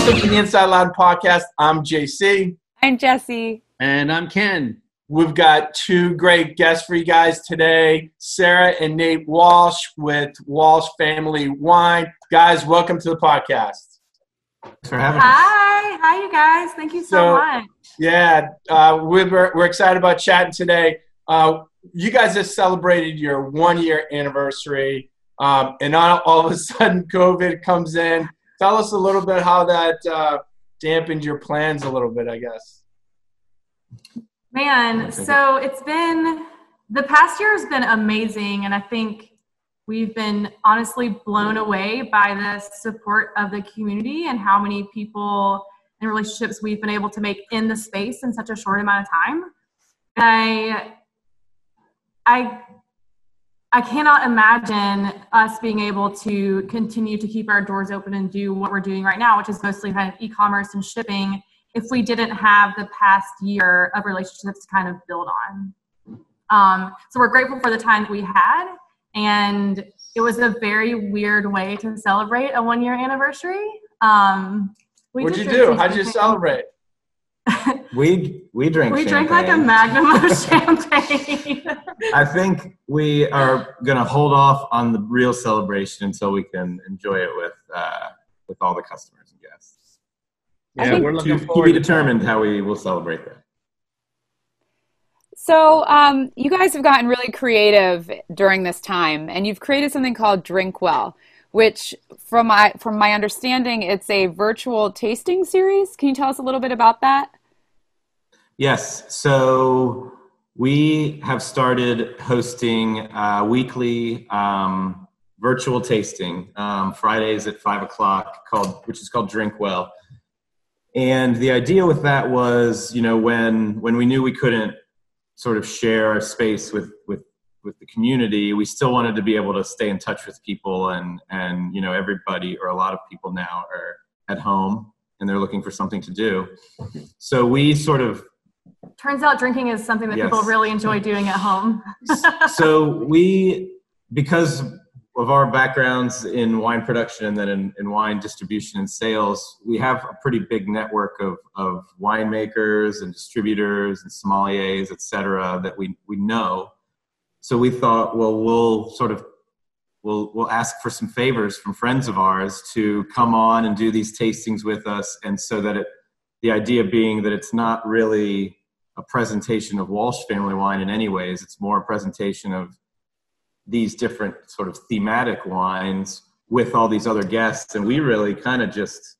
Welcome to the Inside Loud podcast. I'm JC. I'm Jesse. And I'm Ken. We've got two great guests for you guys today Sarah and Nate Walsh with Walsh Family Wine. Guys, welcome to the podcast. Thanks for having Hi. us. Hi, Hi, you guys. Thank you so, so much. Yeah, uh, we're, we're excited about chatting today. Uh, you guys just celebrated your one year anniversary, um, and all, all of a sudden, COVID comes in tell us a little bit how that uh, dampened your plans a little bit, I guess. Man, so it's been the past year has been amazing, and I think we've been honestly blown away by the support of the community and how many people and relationships we've been able to make in the space in such a short amount of time. I I I cannot imagine us being able to continue to keep our doors open and do what we're doing right now, which is mostly kind of e-commerce and shipping, if we didn't have the past year of relationships to kind of build on. Um, so we're grateful for the time that we had, and it was a very weird way to celebrate a one-year anniversary. Um, What'd you do? How'd you celebrate? we we drink. We champagne. drink like a magnum of champagne. I think we are gonna hold off on the real celebration until we can enjoy it with uh, with all the customers and guests. Yeah, we're looking to, forward to be determined how we will celebrate that. So, um, you guys have gotten really creative during this time, and you've created something called Drink Well, which, from my from my understanding, it's a virtual tasting series. Can you tell us a little bit about that? Yes. So we have started hosting weekly um, virtual tasting um, Fridays at five o'clock, called which is called Drink Well. And the idea with that was, you know, when when we knew we couldn't sort of share our space with with with the community, we still wanted to be able to stay in touch with people, and and you know, everybody or a lot of people now are at home and they're looking for something to do. So we sort of Turns out drinking is something that yes. people really enjoy doing at home. so we, because of our backgrounds in wine production and then in, in, wine distribution and sales, we have a pretty big network of, of winemakers and distributors and sommeliers, et cetera, that we, we know. So we thought, well, we'll sort of we'll we'll ask for some favors from friends of ours to come on and do these tastings with us, and so that it, the idea being that it's not really a presentation of Walsh family wine in any ways. It's more a presentation of these different sort of thematic wines with all these other guests. And we really kind of just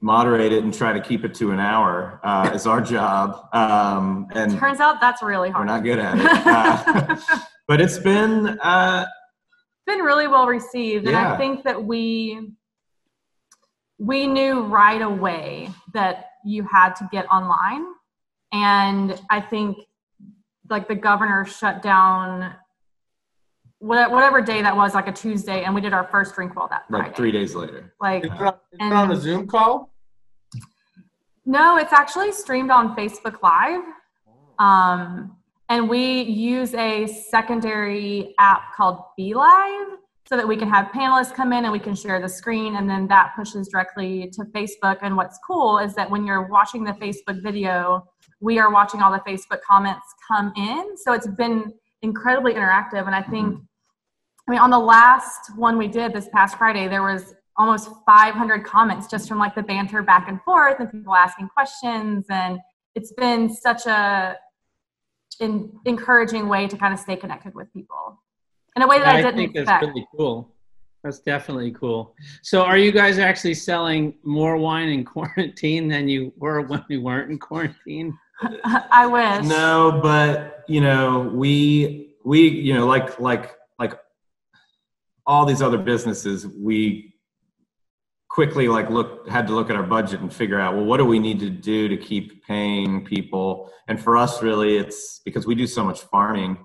moderate it and try to keep it to an hour uh, is our job. Um, and turns out that's really hard. We're not good at it. Uh, but it's been uh, been really well received, and I think that we we knew right away that you had to get online and I think like the governor shut down whatever day that was, like a Tuesday, and we did our first drink well that Friday. Like three days later. Like it's on, it's on a Zoom call. No, it's actually streamed on Facebook Live. Um, and we use a secondary app called BeLive so that we can have panelists come in and we can share the screen and then that pushes directly to Facebook. And what's cool is that when you're watching the Facebook video, we are watching all the Facebook comments come in. So it's been incredibly interactive. And I think, mm-hmm. I mean, on the last one we did this past Friday, there was almost 500 comments just from like the banter back and forth and people asking questions. And it's been such a in, encouraging way to kind of stay connected with people in a way that yeah, I didn't think expect. that's really cool. That's definitely cool. So, are you guys actually selling more wine in quarantine than you were when we weren't in quarantine? I wish. No, but you know, we we you know like like like all these other businesses, we quickly like look had to look at our budget and figure out well what do we need to do to keep paying people and for us really it's because we do so much farming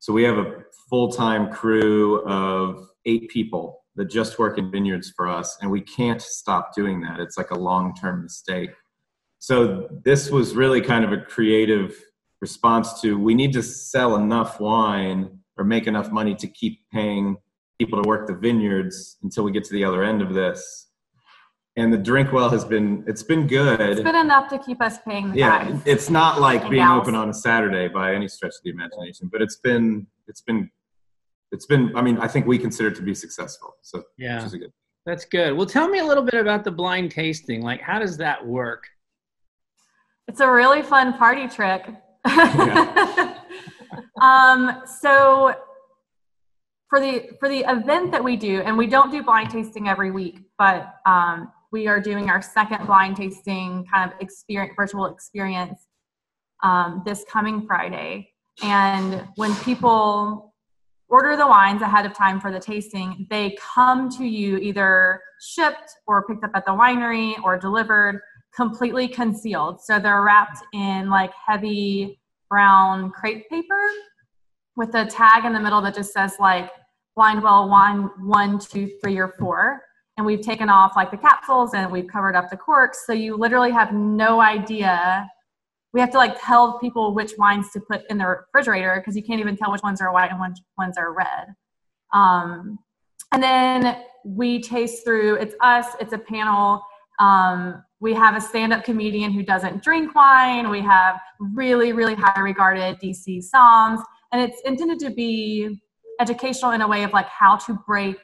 so we have a full-time crew of eight people that just work in vineyards for us and we can't stop doing that it's like a long-term mistake so this was really kind of a creative response to we need to sell enough wine or make enough money to keep paying people to work the vineyards until we get to the other end of this and the drink well has been it's been good. It's been enough to keep us paying the yeah, guys. it's not like being gals. open on a Saturday by any stretch of the imagination, but it's been it's been it's been. I mean, I think we consider it to be successful. So Yeah, which is a good. that's good. Well, tell me a little bit about the blind tasting. Like, how does that work? It's a really fun party trick. Yeah. um, so for the for the event that we do, and we don't do blind tasting every week, but um, we are doing our second blind tasting kind of experience, virtual experience um, this coming Friday. And when people order the wines ahead of time for the tasting, they come to you either shipped or picked up at the winery or delivered completely concealed. So they're wrapped in like heavy brown crepe paper with a tag in the middle that just says like blind well one, one, two, three, or four. And we've taken off like the capsules and we've covered up the corks. So you literally have no idea. We have to like tell people which wines to put in the refrigerator because you can't even tell which ones are white and which ones are red. Um, and then we taste through, it's us, it's a panel. Um, we have a stand-up comedian who doesn't drink wine. We have really, really high regarded DC somms, and it's intended to be educational in a way of like how to break,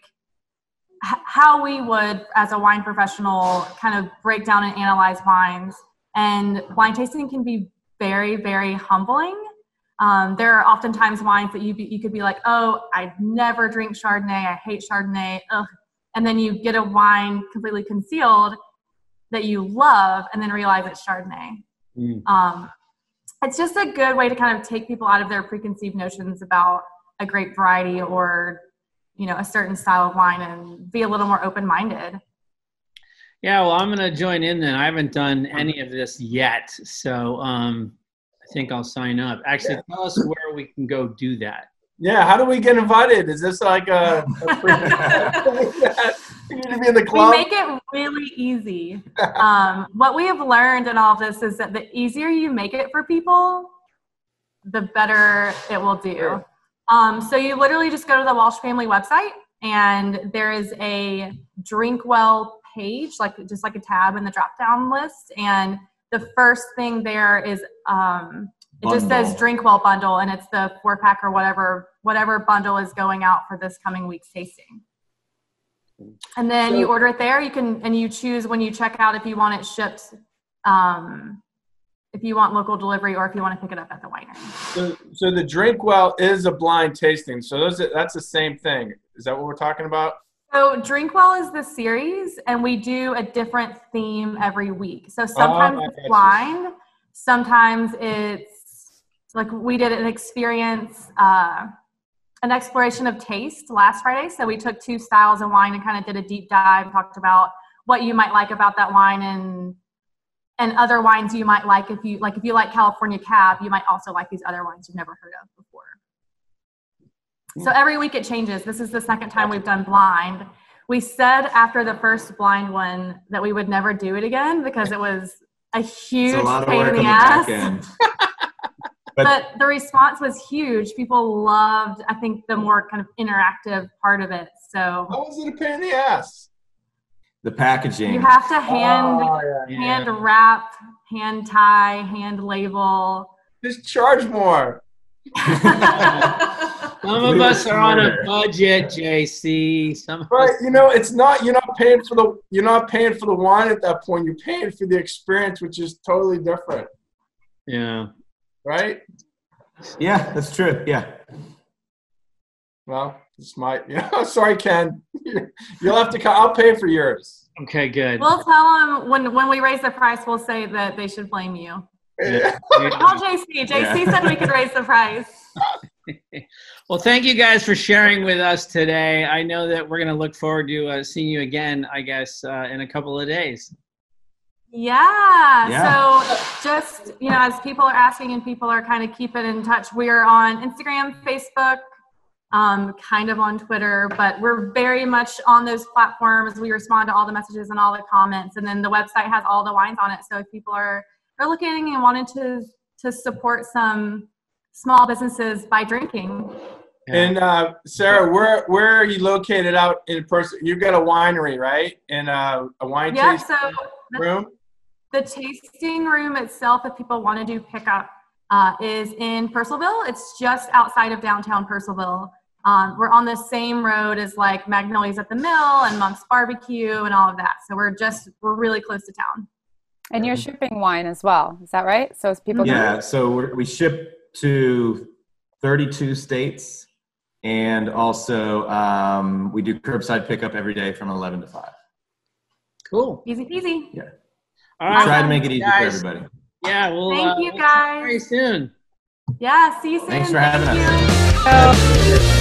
how we would as a wine professional kind of break down and analyze wines. And wine tasting can be very, very humbling. Um, there are oftentimes wines that you be, you could be like, oh, I never drink Chardonnay. I hate Chardonnay. Ugh. And then you get a wine completely concealed that you love and then realize it's Chardonnay. Mm. Um, it's just a good way to kind of take people out of their preconceived notions about a grape variety or you know a certain style of wine and be a little more open-minded. Yeah, well, I'm going to join in then. I haven't done any of this yet, so um, I think I'll sign up. Actually, tell us where we can go do that. Yeah, how do we get invited? Is this like a, a you need to be in the We make it really easy. Um, what we have learned in all of this is that the easier you make it for people, the better it will do. Sure. Um, so you literally just go to the Walsh family website, and there is a drink well page, like just like a tab in the drop down list, and the first thing there is um, it just says drink well bundle, and it's the four pack or whatever whatever bundle is going out for this coming week's tasting. And then you order it there. You can and you choose when you check out if you want it shipped, um, if you want local delivery or if you want to pick it up at the winery. So, so the drink well is a blind tasting. So those that's the same thing. Is that what we're talking about? So Drinkwell is the series, and we do a different theme every week. So sometimes I it's blind, sometimes it's like we did an experience, uh, an exploration of taste last Friday. So we took two styles of wine and kind of did a deep dive, talked about what you might like about that wine and and other wines you might like if you like if you like California Cab, you might also like these other wines you've never heard of before. So every week it changes. This is the second time we've done blind. We said after the first blind one that we would never do it again because it was a huge a lot pain work in the the ass. back end. But the response was huge. People loved, I think, the more kind of interactive part of it. So How was it a pain in the ass? The packaging. you have to hand Oh, yeah. hand wrap, hand tie, hand label. Just charge more. Some of us are on a budget, JC. Some of Right, us, you know, it's not you're not paying for the you're not paying for the wine at that point. You're paying for the experience, which is totally different, yeah. right? yeah, that's true. Yeah. Well, this might. Yeah, sorry, Ken. You'll have to. co- I'll pay for yours. Okay, good. We'll tell them when when we raise the price, we'll say that they should blame you. Yeah. Call JC. JC said we could raise the price. Well, thank you guys for sharing with us today. I know that we're going to look forward to uh, seeing you again, I guess, uh, in a couple of days. Yeah. Yeah. So just, you know, as people are asking and people are kind of keeping in touch, we're on Instagram, Facebook, um, kind of on Twitter, but we're very much on those platforms. We respond to all the messages and all the comments. And then the website has all the wines on it. So if people are, are looking and wanting to, to support some small businesses by drinking, And uh, Sarah, where where are you located out in person? You've got a winery, right? And uh, a wine Yeah, tasting so room. the tasting room itself, if people want to do pickup, uh, is in Purcellville. It's just outside of downtown Purcellville. Um, we're on the same road as like Magnolias at the Mill and Monk's Barbecue and all of that. So we're just we're really close to town. And you're shipping wine as well. Is that right? So as people Yeah, so we're, we ship to 32 states, and also um, we do curbside pickup every day from 11 to 5. Cool. Easy peasy. All right. Try to make it easy guys. for everybody. Yeah, we'll. Thank uh, you, guys. Very soon. Yeah. See you soon. Thanks for Thank having you. us. So-